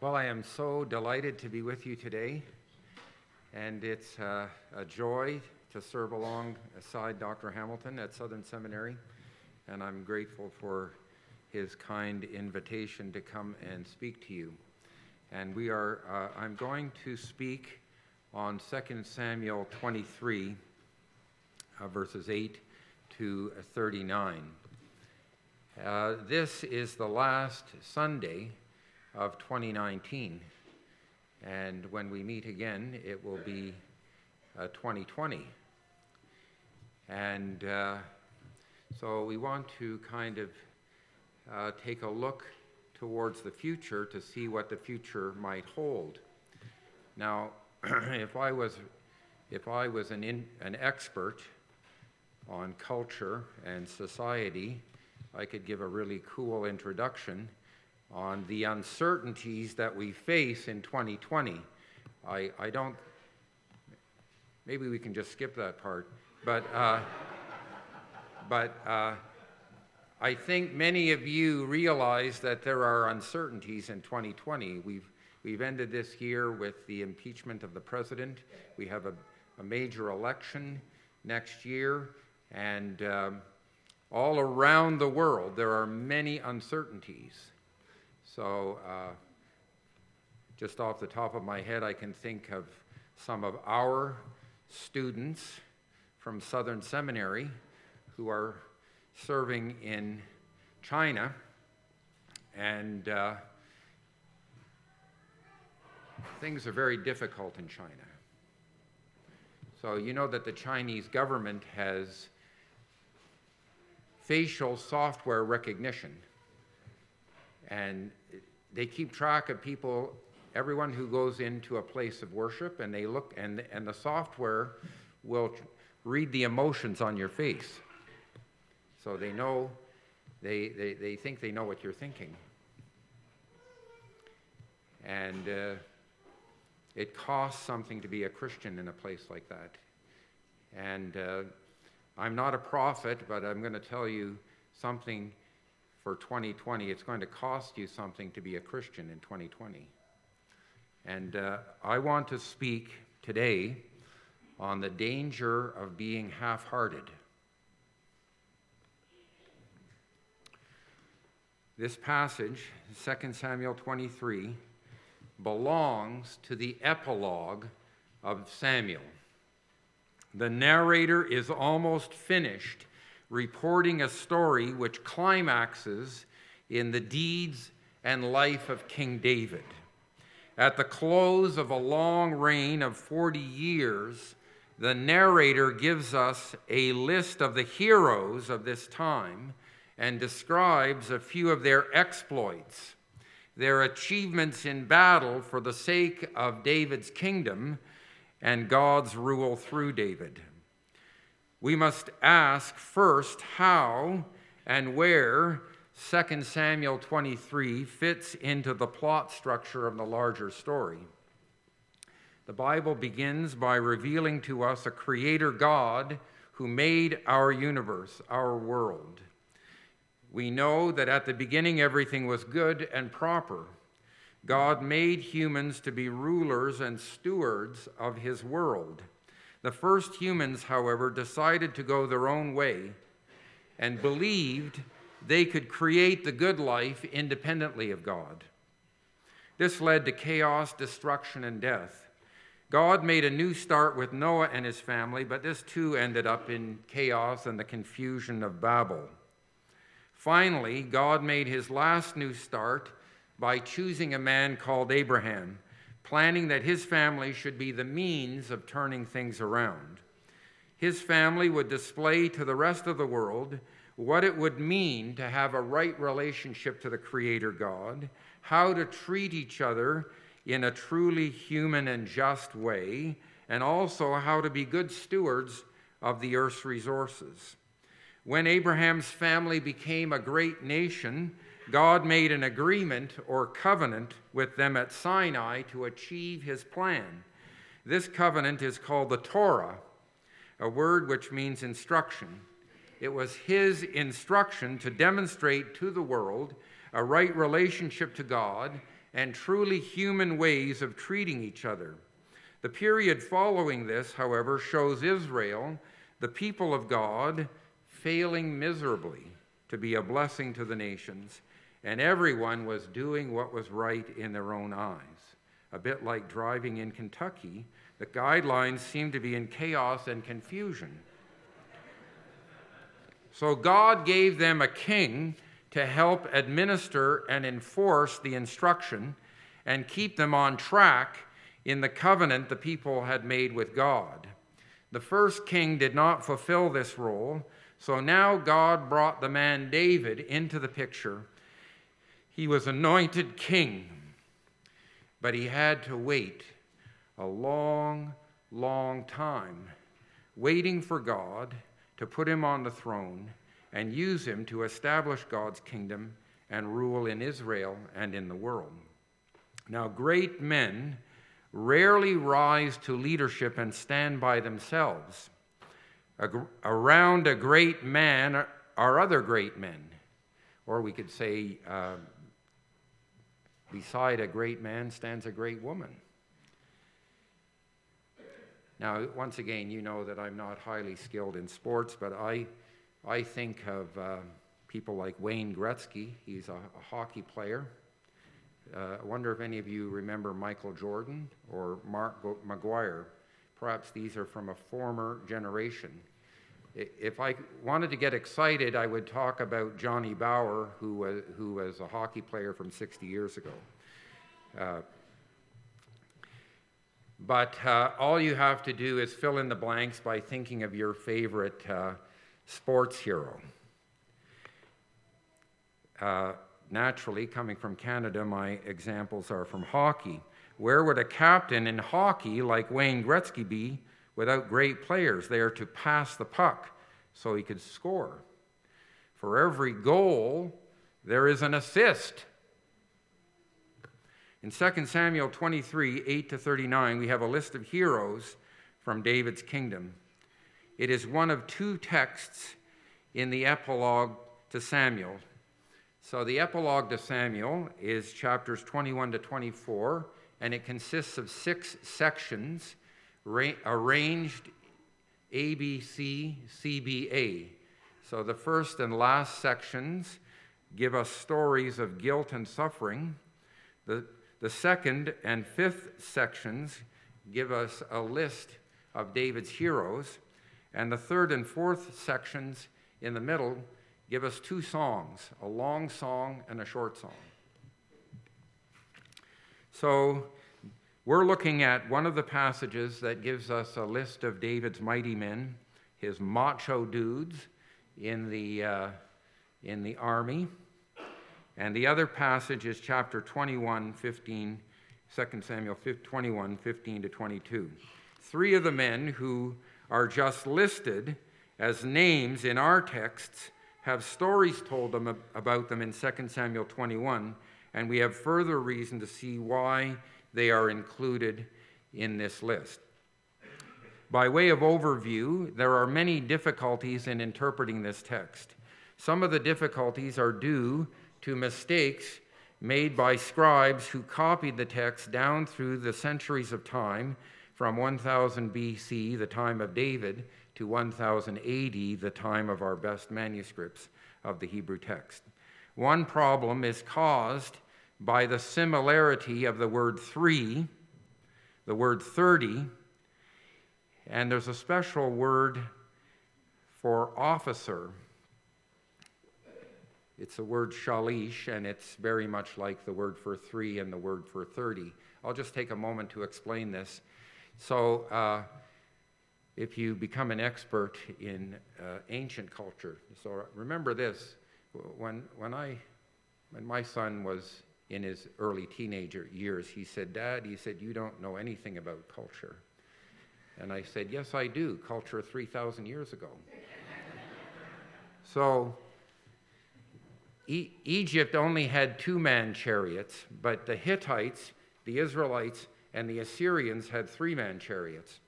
Well, I am so delighted to be with you today, and it's uh, a joy to serve alongside Dr. Hamilton at Southern Seminary, and I'm grateful for his kind invitation to come and speak to you. And we are, uh, I'm going to speak on 2 Samuel 23, uh, verses 8 to 39. Uh, this is the last Sunday of 2019. And when we meet again, it will be uh, 2020. And uh, so we want to kind of uh, take a look towards the future to see what the future might hold. Now, if I was, if I was an, in, an expert on culture and society, I could give a really cool introduction on the uncertainties that we face in 2020. I, I don't, maybe we can just skip that part, but, uh, but uh, I think many of you realize that there are uncertainties in 2020. We've, we've ended this year with the impeachment of the president. We have a, a major election next year, and um, all around the world there are many uncertainties. So, uh, just off the top of my head, I can think of some of our students from Southern Seminary who are serving in China. And uh, things are very difficult in China. So, you know that the Chinese government has facial software recognition. And they keep track of people, everyone who goes into a place of worship, and they look, and, and the software will read the emotions on your face. So they know, they, they, they think they know what you're thinking. And uh, it costs something to be a Christian in a place like that. And uh, I'm not a prophet, but I'm going to tell you something for 2020. It's going to cost you something to be a Christian in 2020. And uh, I want to speak today on the danger of being half hearted. This passage, 2 Samuel 23, belongs to the epilogue of Samuel. The narrator is almost finished reporting a story which climaxes in the deeds and life of King David. At the close of a long reign of 40 years, the narrator gives us a list of the heroes of this time and describes a few of their exploits, their achievements in battle for the sake of David's kingdom and God's rule through David we must ask first how and where 2 Samuel 23 fits into the plot structure of the larger story. The Bible begins by revealing to us a creator God who made our universe, our world. We know that at the beginning everything was good and proper. God made humans to be rulers and stewards of his world. The first humans, however, decided to go their own way and believed they could create the good life independently of God. This led to chaos, destruction, and death. God made a new start with Noah and his family, but this too ended up in chaos and the confusion of Babel. Finally, God made his last new start by choosing a man called Abraham planning that his family should be the means of turning things around. His family would display to the rest of the world what it would mean to have a right relationship to the Creator God, how to treat each other in a truly human and just way, and also how to be good stewards of the earth's resources. When Abraham's family became a great nation, God made an agreement or covenant with them at Sinai to achieve his plan. This covenant is called the Torah, a word which means instruction. It was his instruction to demonstrate to the world a right relationship to God and truly human ways of treating each other. The period following this, however, shows Israel, the people of God, failing miserably to be a blessing to the nations, and everyone was doing what was right in their own eyes. A bit like driving in Kentucky, the guidelines seemed to be in chaos and confusion. So God gave them a king to help administer and enforce the instruction and keep them on track in the covenant the people had made with God. The first king did not fulfill this role, so now God brought the man David into the picture. He was anointed king, but he had to wait a long, long time, waiting for God to put him on the throne and use him to establish God's kingdom and rule in Israel and in the world. Now, great men rarely rise to leadership and stand by themselves. Around a great man are other great men. Or we could say, uh, beside a great man stands a great woman. Now, once again, you know that I'm not highly skilled in sports, but I I think of uh, people like Wayne Gretzky. He's a, a hockey player. Uh, I wonder if any of you remember Michael Jordan or Mark McGwire. Perhaps these are from a former generation. If I wanted to get excited, I would talk about Johnny Bower, who was, who was a hockey player from 60 years ago. Uh, but uh, all you have to do is fill in the blanks by thinking of your favorite uh, sports hero. Uh, naturally, coming from Canada, my examples are from hockey. Where would a captain in hockey like Wayne Gretzky be without great players there to pass the puck so he could score? For every goal, there is an assist. In 2 Samuel 23 8 to 39, we have a list of heroes from David's kingdom. It is one of two texts in the epilogue to Samuel. So the epilogue to Samuel is chapters 21 to 24, and it consists of six sections arranged A, B, C, C, B, A. So the first and last sections give us stories of guilt and suffering. The, the second and fifth sections give us a list of David's heroes. And the third and fourth sections in the middle give us two songs a long song and a short song. So we're looking at one of the passages that gives us a list of David's mighty men, his macho dudes in the, uh, in the army. And the other passage is chapter 21, 15, 2 Samuel 21, 15 to 22. Three of the men who are just listed as names in our texts, have stories told them about them in 2 Samuel 21, and we have further reason to see why they are included in this list. By way of overview, there are many difficulties in interpreting this text. Some of the difficulties are due to mistakes made by scribes who copied the text down through the centuries of time from 1000 BC, the time of David, to 1000 AD, the time of our best manuscripts of the Hebrew text. One problem is caused by the similarity of the word three, the word 30, and there's a special word for officer. It's the word shalish, and it's very much like the word for three and the word for 30. I'll just take a moment to explain this. So, uh, if you become an expert in uh, ancient culture, so remember this: when when I when my son was in his early teenager years, he said, "Dad," he said, "you don't know anything about culture." And I said, "Yes, I do. Culture 3,000 years ago." so. E- Egypt only had two man chariots, but the Hittites, the Israelites, and the Assyrians had three man chariots.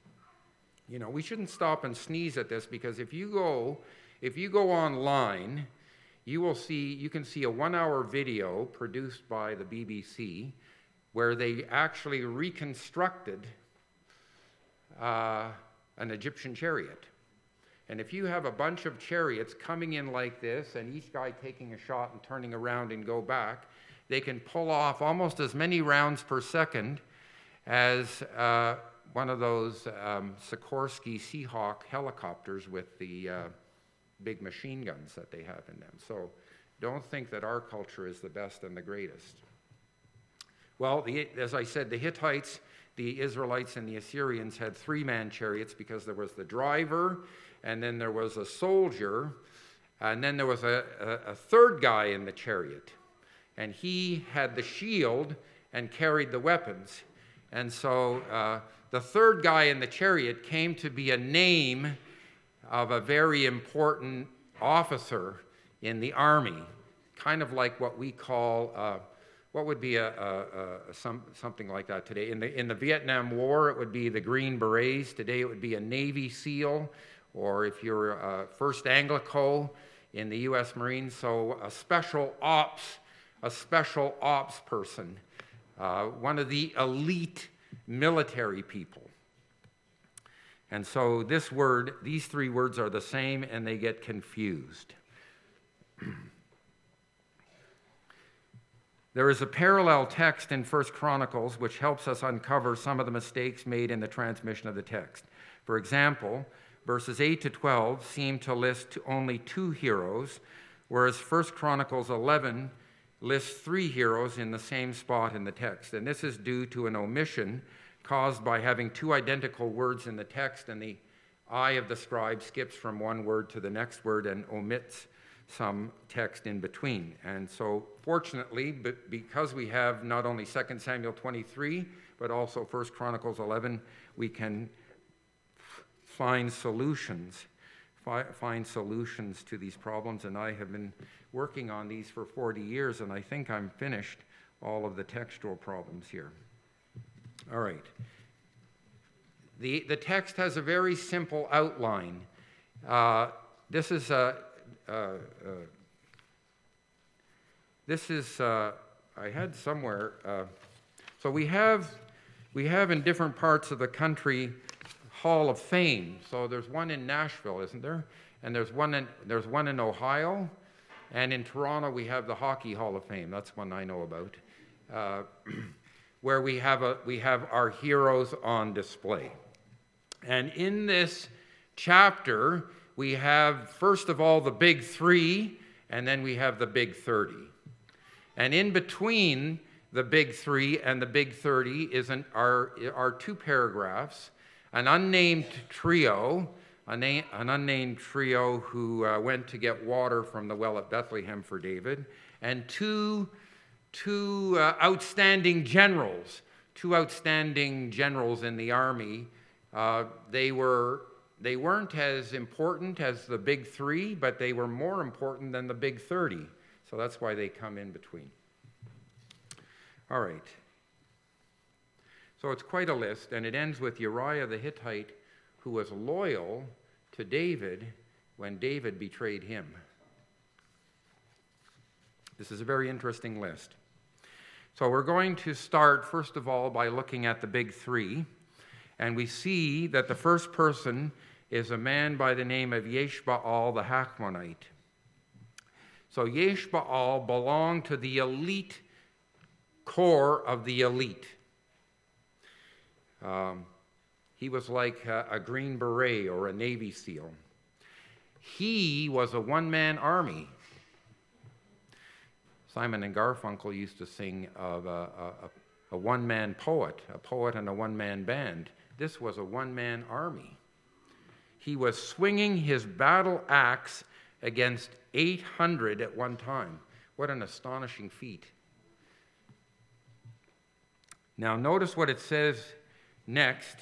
You know, we shouldn't stop and sneeze at this because if you go, if you go online, you will see, you can see a one hour video produced by the BBC where they actually reconstructed uh, an Egyptian chariot. And if you have a bunch of chariots coming in like this, and each guy taking a shot and turning around and go back, they can pull off almost as many rounds per second as uh, one of those um, Sikorsky Seahawk helicopters with the uh, big machine guns that they have in them. So don't think that our culture is the best and the greatest. Well, the, as I said, the Hittites, the Israelites, and the Assyrians had three man chariots because there was the driver, and then there was a soldier, and then there was a, a, a third guy in the chariot. And he had the shield and carried the weapons. And so uh, the third guy in the chariot came to be a name of a very important officer in the army, kind of like what we call. Uh, what would be a, a, a, some, something like that today? In the, in the Vietnam War, it would be the Green Berets. Today, it would be a Navy SEAL, or if you're a First ANGLICO in the U.S. Marines, so a special ops, a special ops person, uh, one of the elite military people. And so this word, these three words are the same, and they get confused. There is a parallel text in 1 Chronicles which helps us uncover some of the mistakes made in the transmission of the text. For example, verses 8 to 12 seem to list only two heroes, whereas 1 Chronicles 11 lists three heroes in the same spot in the text. And this is due to an omission caused by having two identical words in the text, and the eye of the scribe skips from one word to the next word and omits some text in between. And so, fortunately, because we have not only 2 Samuel 23, but also 1 Chronicles 11, we can find solutions, find solutions to these problems. And I have been working on these for 40 years, and I think I'm finished all of the textual problems here. All right. The, the text has a very simple outline. Uh, this is a, uh, uh, this is, uh, I had somewhere, so we have, we have in different parts of the country Hall of Fame. So there's one in Nashville, isn't there? And there's one in, there's one in Ohio. And in Toronto, we have the Hockey Hall of Fame. That's one I know about. Where we have, a, we have our heroes on display. And in this chapter, we have, first of all, the big three, and then we have the big 30. And in between the big three and the big 30 is an, are, are two paragraphs an unnamed trio, an, an unnamed trio who uh, went to get water from the well at Bethlehem for David, and two, two uh, outstanding generals, two outstanding generals in the army. Uh, they were they weren't as important as the big three, but they were more important than the big 30. So that's why they come in between. All right. So it's quite a list, and it ends with Uriah the Hittite, who was loyal to David when David betrayed him. This is a very interesting list. So we're going to start, first of all, by looking at the big three. And we see that the first person is a man by the name of Yeshbaal the Hachmonite. So Yeshbaal belonged to the elite core of the elite. Um, he was like a, a Green Beret or a Navy SEAL. He was a one man army. Simon and Garfunkel used to sing of a, a, a one man poet, a poet and a one man band. This was a one man army. He was swinging his battle axe against 800 at one time. What an astonishing feat. Now, notice what it says next.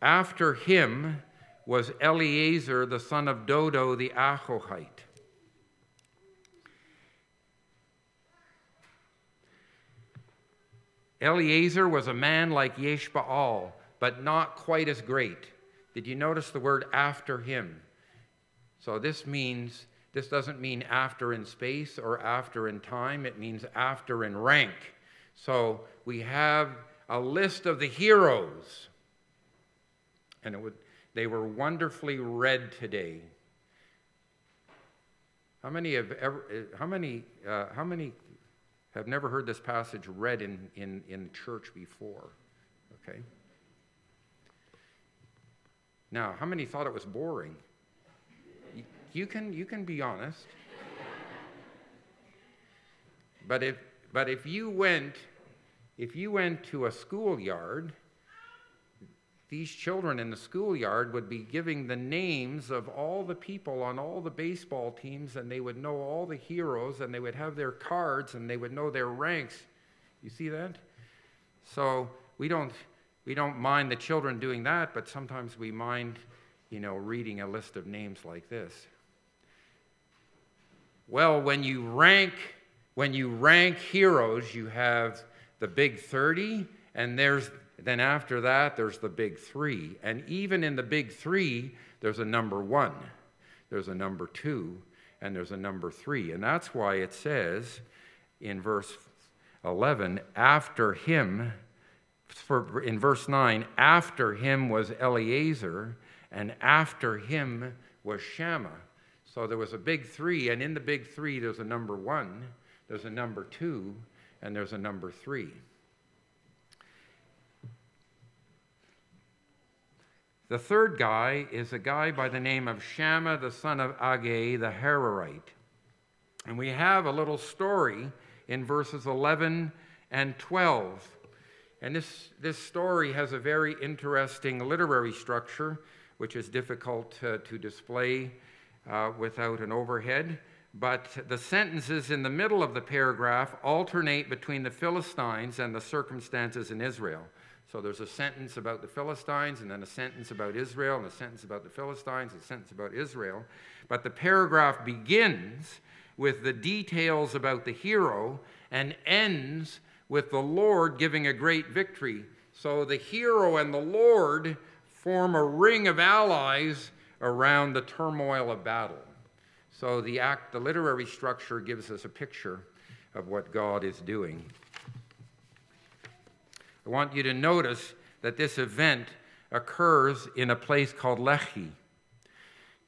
After him was Eleazar, the son of Dodo the Ahohite. Eleazar was a man like Yeshbaal but not quite as great. Did you notice the word after him? So this means, this doesn't mean after in space or after in time, it means after in rank. So we have a list of the heroes. And it would, they were wonderfully read today. How many have ever, uh, how many, uh, how many have never heard this passage read in, in, in church before? Okay. Now, how many thought it was boring? You can, you can be honest. but, if, but if you went, if you went to a schoolyard these children in the schoolyard would be giving the names of all the people on all the baseball teams, and they would know all the heroes, and they would have their cards, and they would know their ranks. You see that? So we don't, we don't mind the children doing that, but sometimes we mind, you know, reading a list of names like this. Well, when you rank, when you rank heroes, you have the big 30, and there's then after that, there's the big three. And even in the big three, there's a number one, there's a number two, and there's a number three. And that's why it says in verse 11, after him, for, in verse 9, after him was Eleazar, and after him was Shammah. So there was a big three, and in the big three, there's a number one, there's a number two, and there's a number three. The third guy is a guy by the name of Shammah, the son of Agee, the Hararite. And we have a little story in verses 11 and 12. And this, this story has a very interesting literary structure, which is difficult to, to display uh, without an overhead. But the sentences in the middle of the paragraph alternate between the Philistines and the circumstances in Israel. So there's a sentence about the Philistines, and then a sentence about Israel, and a sentence about the Philistines, a sentence about Israel. But the paragraph begins with the details about the hero and ends with the Lord giving a great victory. So the hero and the Lord form a ring of allies around the turmoil of battle. So the act, the literary structure gives us a picture of what God is doing. I want you to notice that this event occurs in a place called Lehi.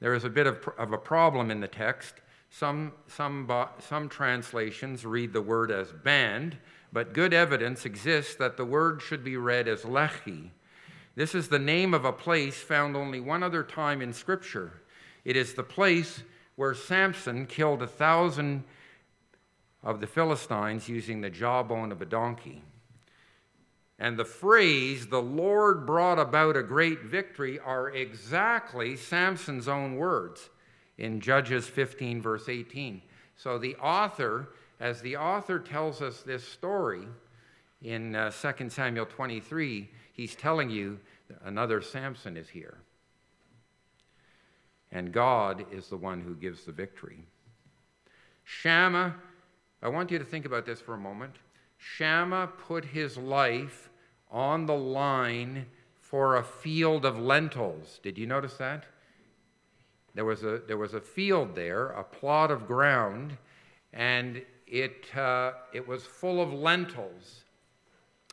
There is a bit of, of a problem in the text. Some, some, some translations read the word as band, but good evidence exists that the word should be read as Lehi. This is the name of a place found only one other time in Scripture. It is the place where Samson killed a thousand of the Philistines using the jawbone of a donkey. And the phrase, the Lord brought about a great victory, are exactly Samson's own words in Judges 15, verse 18. So the author, as the author tells us this story in uh, 2 Samuel 23, he's telling you another Samson is here. And God is the one who gives the victory. Shammah, I want you to think about this for a moment. Shammah put his life on the line for a field of lentils. Did you notice that? There was a, there was a field there, a plot of ground, and it, uh, it was full of lentils.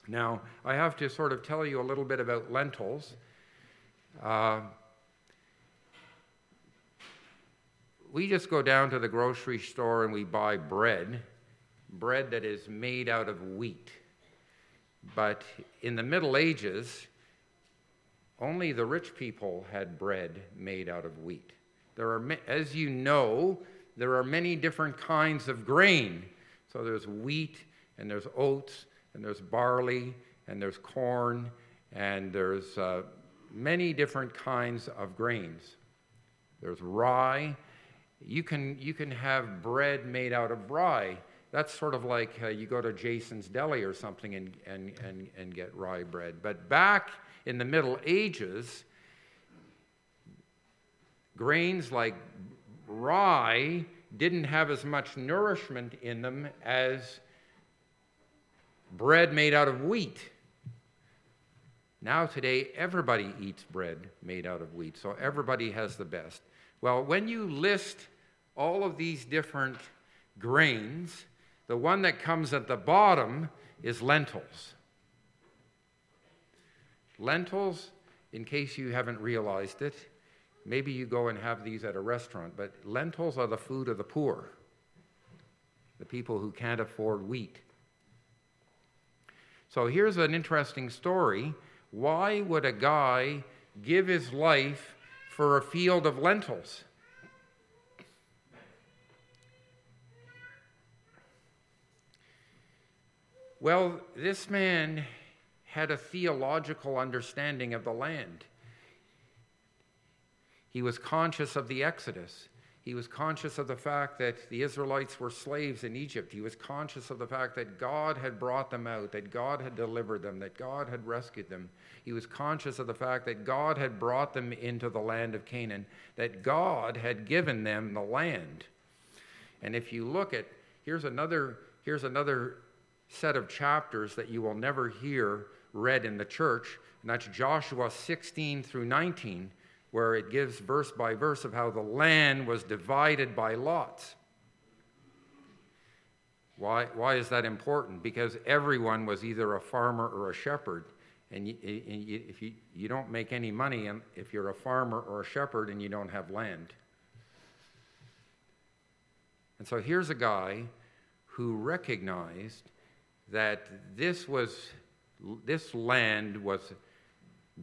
Now, I have to sort of tell you a little bit about lentils. Uh, we just go down to the grocery store and we buy bread bread that is made out of wheat. But in the Middle Ages, only the rich people had bread made out of wheat. There are, as you know, there are many different kinds of grain. So there's wheat, and there's oats, and there's barley, and there's corn, and there's uh, many different kinds of grains. There's rye. You can, you can have bread made out of rye that's sort of like uh, you go to Jason's Deli or something and, and, and, and get rye bread. But back in the Middle Ages, grains like rye didn't have as much nourishment in them as bread made out of wheat. Now, today, everybody eats bread made out of wheat, so everybody has the best. Well, when you list all of these different grains, the one that comes at the bottom is lentils. Lentils, in case you haven't realized it, maybe you go and have these at a restaurant, but lentils are the food of the poor, the people who can't afford wheat. So here's an interesting story. Why would a guy give his life for a field of lentils? Well, this man had a theological understanding of the land. He was conscious of the Exodus. He was conscious of the fact that the Israelites were slaves in Egypt. He was conscious of the fact that God had brought them out, that God had delivered them, that God had rescued them. He was conscious of the fact that God had brought them into the land of Canaan, that God had given them the land. And if you look at, here's another, here's another set of chapters that you will never hear read in the church, and that's Joshua 16 through 19, where it gives verse by verse of how the land was divided by lots. Why, why is that important? Because everyone was either a farmer or a shepherd. And, you, you, if you, you don't make any money if you're a farmer or a shepherd and you don't have land. And so here's a guy who recognized that this was this land was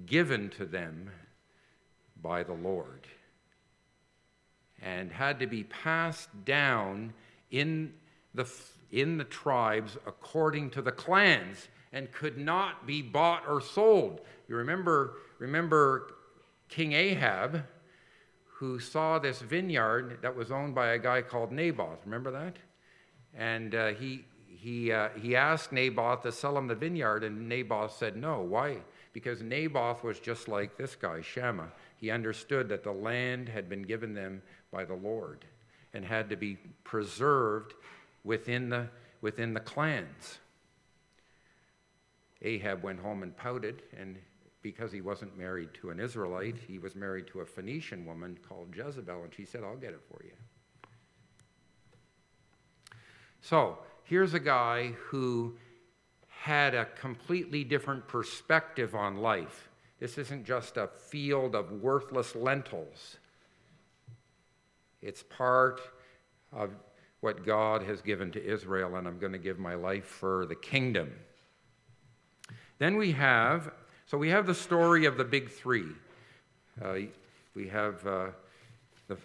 given to them by the Lord and had to be passed down in the, in the tribes according to the clans and could not be bought or sold. You remember, remember King Ahab, who saw this vineyard that was owned by a guy called Naboth. Remember that? And uh, he, he, uh, he asked Naboth to sell him the vineyard, and Naboth said no. Why? Because Naboth was just like this guy, Shammah. He understood that the land had been given them by the Lord and had to be preserved within the, within the clans. Ahab went home and pouted, and because he wasn't married to an Israelite, he was married to a Phoenician woman called Jezebel, and she said, I'll get it for you. So, here's a guy who had a completely different perspective on life. This isn't just a field of worthless lentils, it's part of what God has given to Israel, and I'm going to give my life for the kingdom. Then we have, so we have the story of the big three. Uh, we have uh, the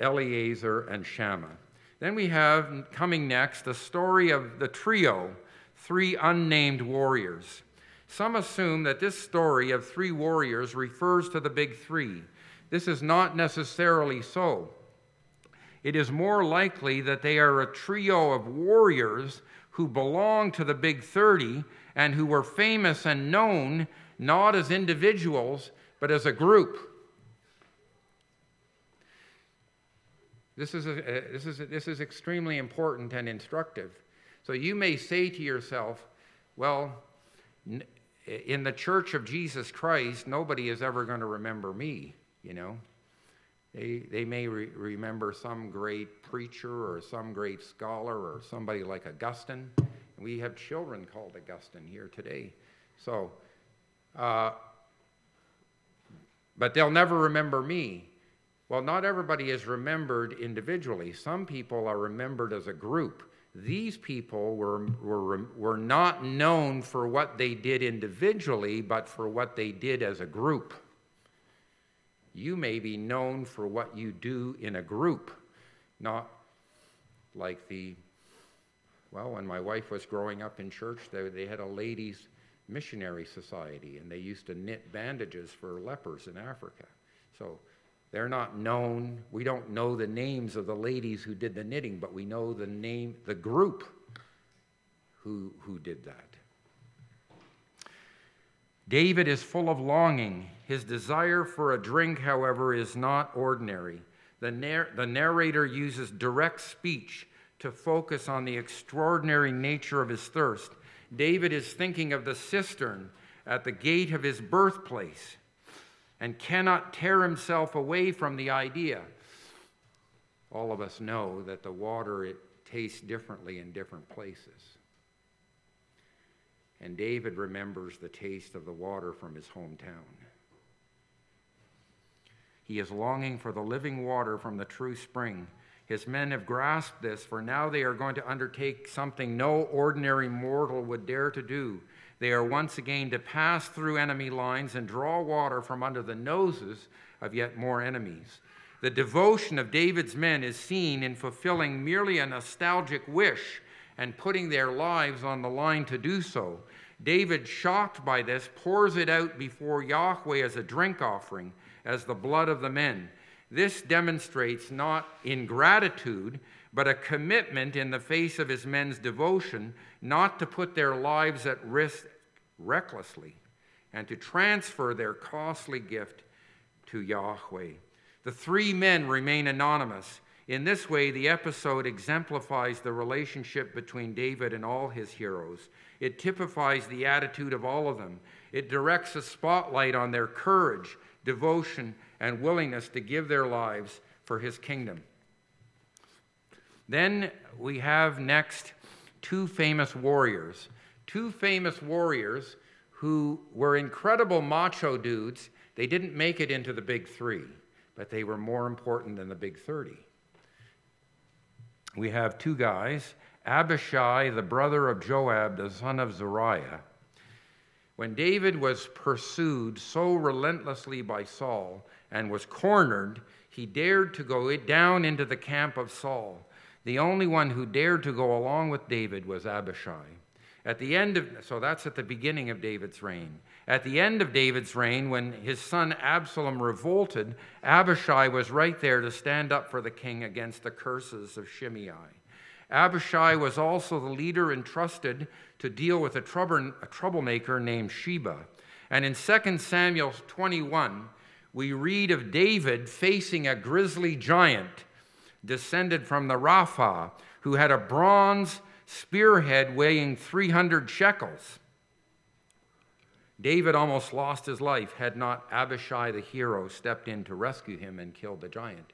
Eleazar, and Shammah. Then we have coming next the story of the trio, three unnamed warriors. Some assume that this story of three warriors refers to the big three. This is not necessarily so. It is more likely that they are a trio of warriors who belong to the big 30 and who were famous and known not as individuals, but as a group. This is, a, this, is a, this is extremely important and instructive. So you may say to yourself, well, in the church of Jesus Christ, nobody is ever going to remember me, you know. They, they may re- remember some great preacher or some great scholar or somebody like Augustine. We have children called Augustine here today. So, uh, but they'll never remember me. Well, not everybody is remembered individually. Some people are remembered as a group. These people were, were, were not known for what they did individually, but for what they did as a group. You may be known for what you do in a group, not like the, well, when my wife was growing up in church, they, they had a ladies' missionary society, and they used to knit bandages for lepers in Africa. So they're not known. We don't know the names of the ladies who did the knitting, but we know the name, the group who, who did that. David is full of longing. His desire for a drink, however, is not ordinary. The, narr- the narrator uses direct speech to focus on the extraordinary nature of his thirst. David is thinking of the cistern at the gate of his birthplace and cannot tear himself away from the idea. All of us know that the water it tastes differently in different places. and David remembers the taste of the water from his hometown. He is longing for the living water from the true spring. His men have grasped this, for now they are going to undertake something no ordinary mortal would dare to do. They are once again to pass through enemy lines and draw water from under the noses of yet more enemies. The devotion of David's men is seen in fulfilling merely a nostalgic wish and putting their lives on the line to do so. David, shocked by this, pours it out before Yahweh as a drink offering, as the blood of the men. This demonstrates not ingratitude, but a commitment in the face of his men's devotion not to put their lives at risk recklessly and to transfer their costly gift to Yahweh. The three men remain anonymous. In this way, the episode exemplifies the relationship between David and all his heroes. It typifies the attitude of all of them. It directs a spotlight on their courage, devotion, and willingness to give their lives for his kingdom. Then we have next two famous warriors. Two famous warriors who were incredible macho dudes. They didn't make it into the big three but they were more important than the big 30. We have two guys Abishai, the brother of Joab, the son of Zeruiah. When David was pursued so relentlessly by Saul and was cornered, he dared to go down into the camp of Saul. The only one who dared to go along with David was Abishai. At the end of, so that's at the beginning of David's reign. At the end of David's reign, when his son Absalom revolted, Abishai was right there to stand up for the king against the curses of Shimei. Abishai was also the leader entrusted to deal with a, trouble, a troublemaker named Sheba. And in 2 Samuel 21, we read of David facing a grisly giant descended from the Rapha who had a bronze spearhead weighing 300 shekels. David almost lost his life had not Abishai the hero stepped in to rescue him and kill the giant.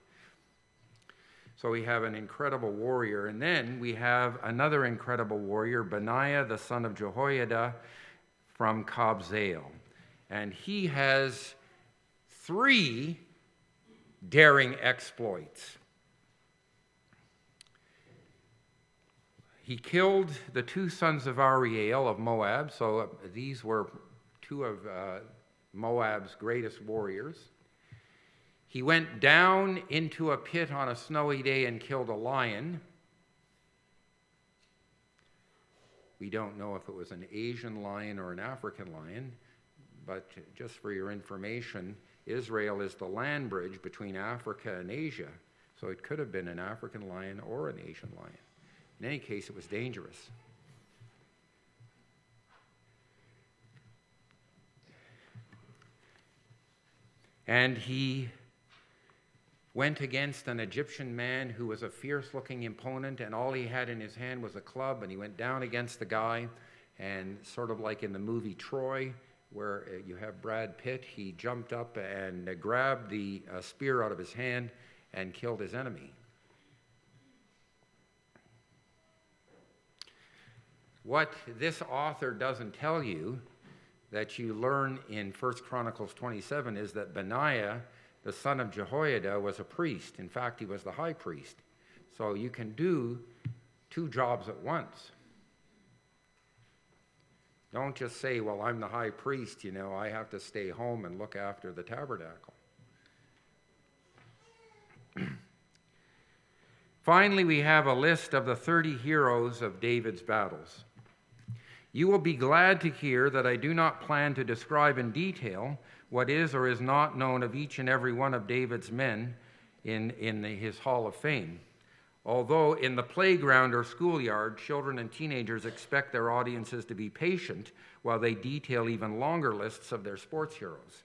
So we have an incredible warrior. And then we have another incredible warrior, Benaiah the son of Jehoiada from Kabzeel. And he has three daring exploits. He killed the two sons of Ariel of Moab, so these were two of uh, Moab's greatest warriors. He went down into a pit on a snowy day and killed a lion. We don't know if it was an Asian lion or an African lion, but just for your information, Israel is the land bridge between Africa and Asia, so it could have been an African lion or an Asian lion. In any case, it was dangerous. And he went against an Egyptian man who was a fierce looking opponent, and all he had in his hand was a club, and he went down against the guy. And sort of like in the movie Troy, where uh, you have Brad Pitt, he jumped up and grabbed the uh, spear out of his hand and killed his enemy. What this author doesn't tell you that you learn in 1 Chronicles 27 is that Benaiah, the son of Jehoiada, was a priest. In fact, he was the high priest. So you can do two jobs at once. Don't just say, well, I'm the high priest, you know, I have to stay home and look after the tabernacle. Finally, we have a list of the 30 heroes of David's battles. You will be glad to hear that I do not plan to describe in detail what is or is not known of each and every one of David's men in, in the, his Hall of Fame. Although in the playground or schoolyard, children and teenagers expect their audiences to be patient while they detail even longer lists of their sports heroes.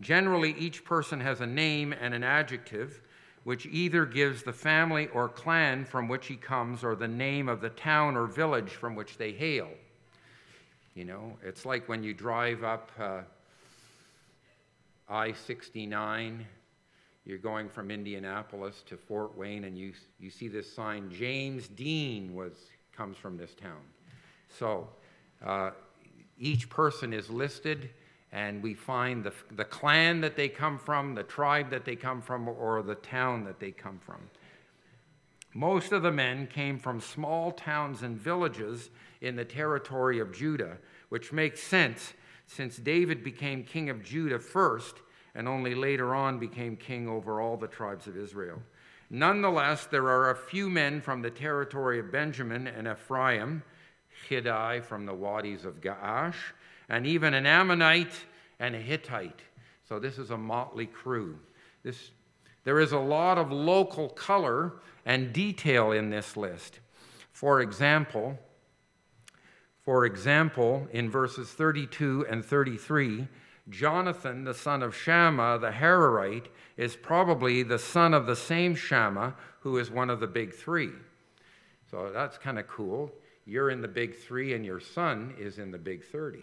Generally, each person has a name and an adjective which either gives the family or clan from which he comes or the name of the town or village from which they hail. You know, it's like when you drive up uh, I 69, you're going from Indianapolis to Fort Wayne, and you, you see this sign James Dean was, comes from this town. So uh, each person is listed, and we find the, the clan that they come from, the tribe that they come from, or the town that they come from. Most of the men came from small towns and villages in the territory of Judah, which makes sense since David became king of Judah first and only later on became king over all the tribes of Israel. Nonetheless, there are a few men from the territory of Benjamin and Ephraim, Hiddai from the wadis of Gaash, and even an Ammonite and a Hittite. So this is a motley crew. This, there is a lot of local color and detail in this list. For example, for example, in verses 32 and 33, Jonathan, the son of Shammah, the Hararite, is probably the son of the same Shammah who is one of the big three. So that's kind of cool. You're in the big three, and your son is in the big 30.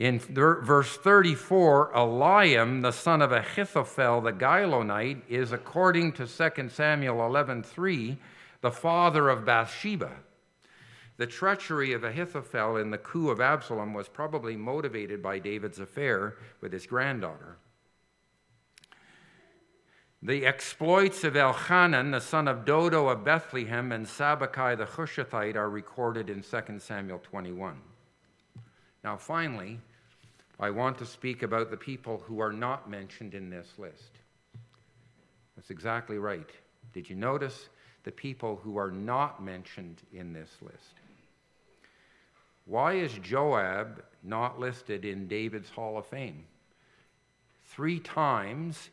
In verse 34, Eliam, the son of Ahithophel the Gilonite, is, according to 2 Samuel 11:3, the father of Bathsheba. The treachery of Ahithophel in the coup of Absalom was probably motivated by David's affair with his granddaughter. The exploits of Elchanan, the son of Dodo of Bethlehem, and Sabbakai the Hushathite are recorded in 2 Samuel 21. Now, finally, I want to speak about the people who are not mentioned in this list. That's exactly right. Did you notice the people who are not mentioned in this list? Why is Joab not listed in David's Hall of Fame? Three times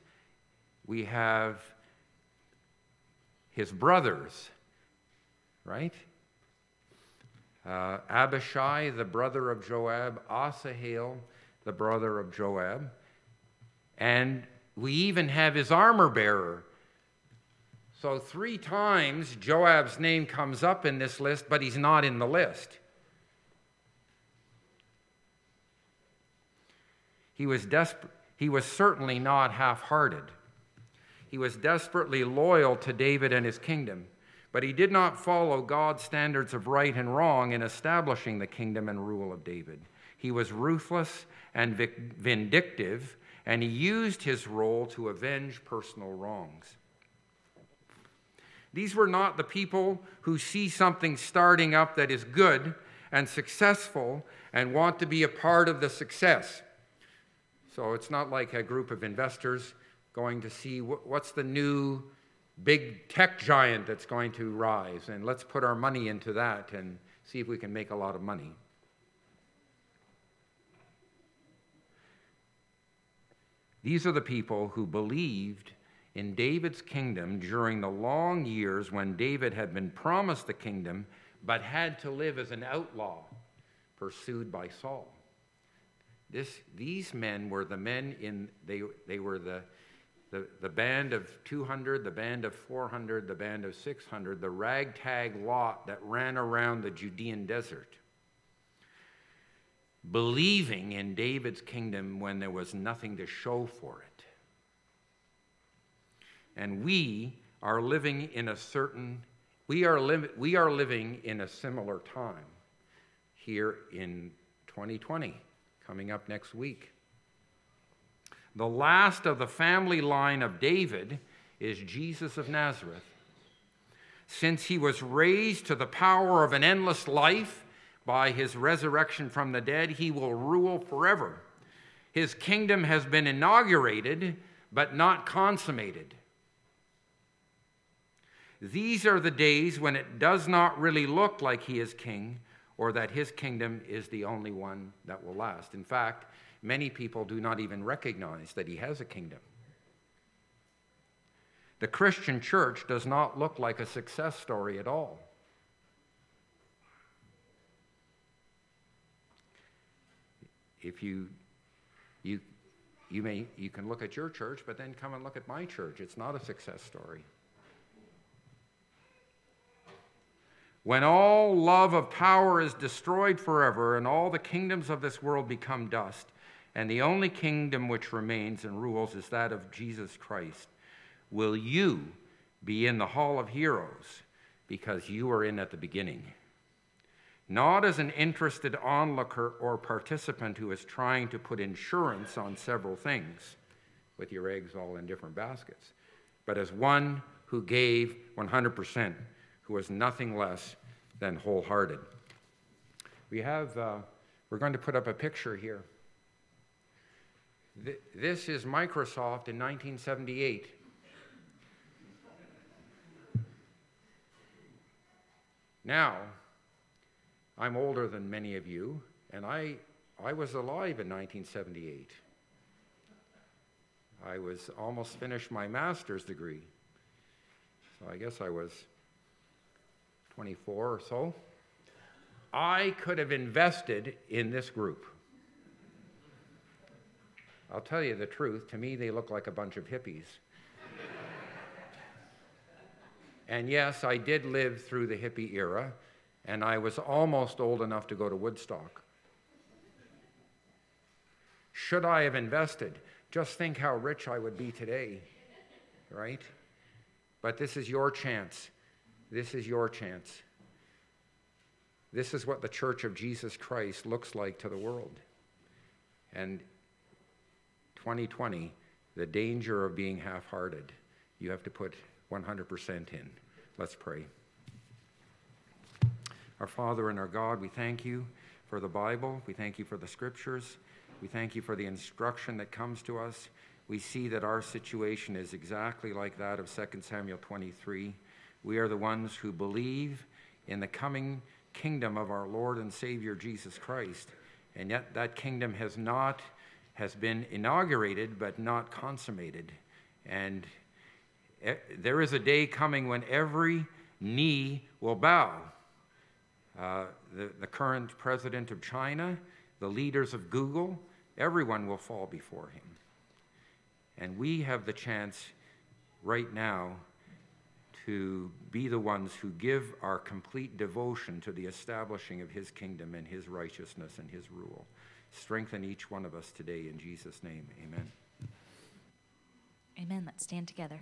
we have his brothers, right? Uh, Abishai, the brother of Joab, Asahel, the brother of Joab. And we even have his armor bearer. So, three times Joab's name comes up in this list, but he's not in the list. He was, desperate. he was certainly not half hearted. He was desperately loyal to David and his kingdom, but he did not follow God's standards of right and wrong in establishing the kingdom and rule of David. He was ruthless and vindictive, and he used his role to avenge personal wrongs. These were not the people who see something starting up that is good and successful and want to be a part of the success. So it's not like a group of investors going to see what's the new big tech giant that's going to rise, and let's put our money into that and see if we can make a lot of money. These are the people who believed in David's kingdom during the long years when David had been promised the kingdom but had to live as an outlaw pursued by Saul. This, these men were the men in, they, they were the, the, the band of 200, the band of 400, the band of 600, the ragtag lot that ran around the Judean desert believing in David's kingdom when there was nothing to show for it. And we are living in a certain, we are, li- we are living in a similar time here in 2020, coming up next week. The last of the family line of David is Jesus of Nazareth. Since he was raised to the power of an endless life, by his resurrection from the dead, he will rule forever. His kingdom has been inaugurated, but not consummated. These are the days when it does not really look like he is king or that his kingdom is the only one that will last. In fact, many people do not even recognize that he has a kingdom. The Christian church does not look like a success story at all. If you, you, you, may, you can look at your church, but then come and look at my church. It's not a success story. When all love of power is destroyed forever and all the kingdoms of this world become dust, and the only kingdom which remains and rules is that of Jesus Christ, will you be in the hall of heroes because you were in at the beginning? Not as an interested onlooker or participant who is trying to put insurance on several things with your eggs all in different baskets, but as one who gave 100%, who was nothing less than wholehearted. We have, uh, we're going to put up a picture here. Th- this is Microsoft in 1978. Now, I'm older than many of you, and I, I was alive in 1978. I was almost finished my master's degree. So I guess I was 24 or so. I could have invested in this group. I'll tell you the truth, to me, they look like a bunch of hippies. and yes, I did live through the hippie era and I was almost old enough to go to Woodstock. Should I have invested? Just think how rich I would be today, right? But this is your chance. This is your chance. This is what the church of Jesus Christ looks like to the world. And 2020, the danger of being half hearted, you have to put 100% in. Let's pray. Our Father and our God, we thank you for the Bible. We thank you for the scriptures. We thank you for the instruction that comes to us. We see that our situation is exactly like that of 2 Samuel 23. We are the ones who believe in the coming kingdom of our Lord and Savior Jesus Christ. And yet that kingdom has not has been inaugurated but not consummated. And there is a day coming when every knee will bow uh, the, the current president of China, the leaders of Google, everyone will fall before him. And we have the chance right now to be the ones who give our complete devotion to the establishing of his kingdom and his righteousness and his rule. Strengthen each one of us today in Jesus' name. Amen. Amen. Let's stand together.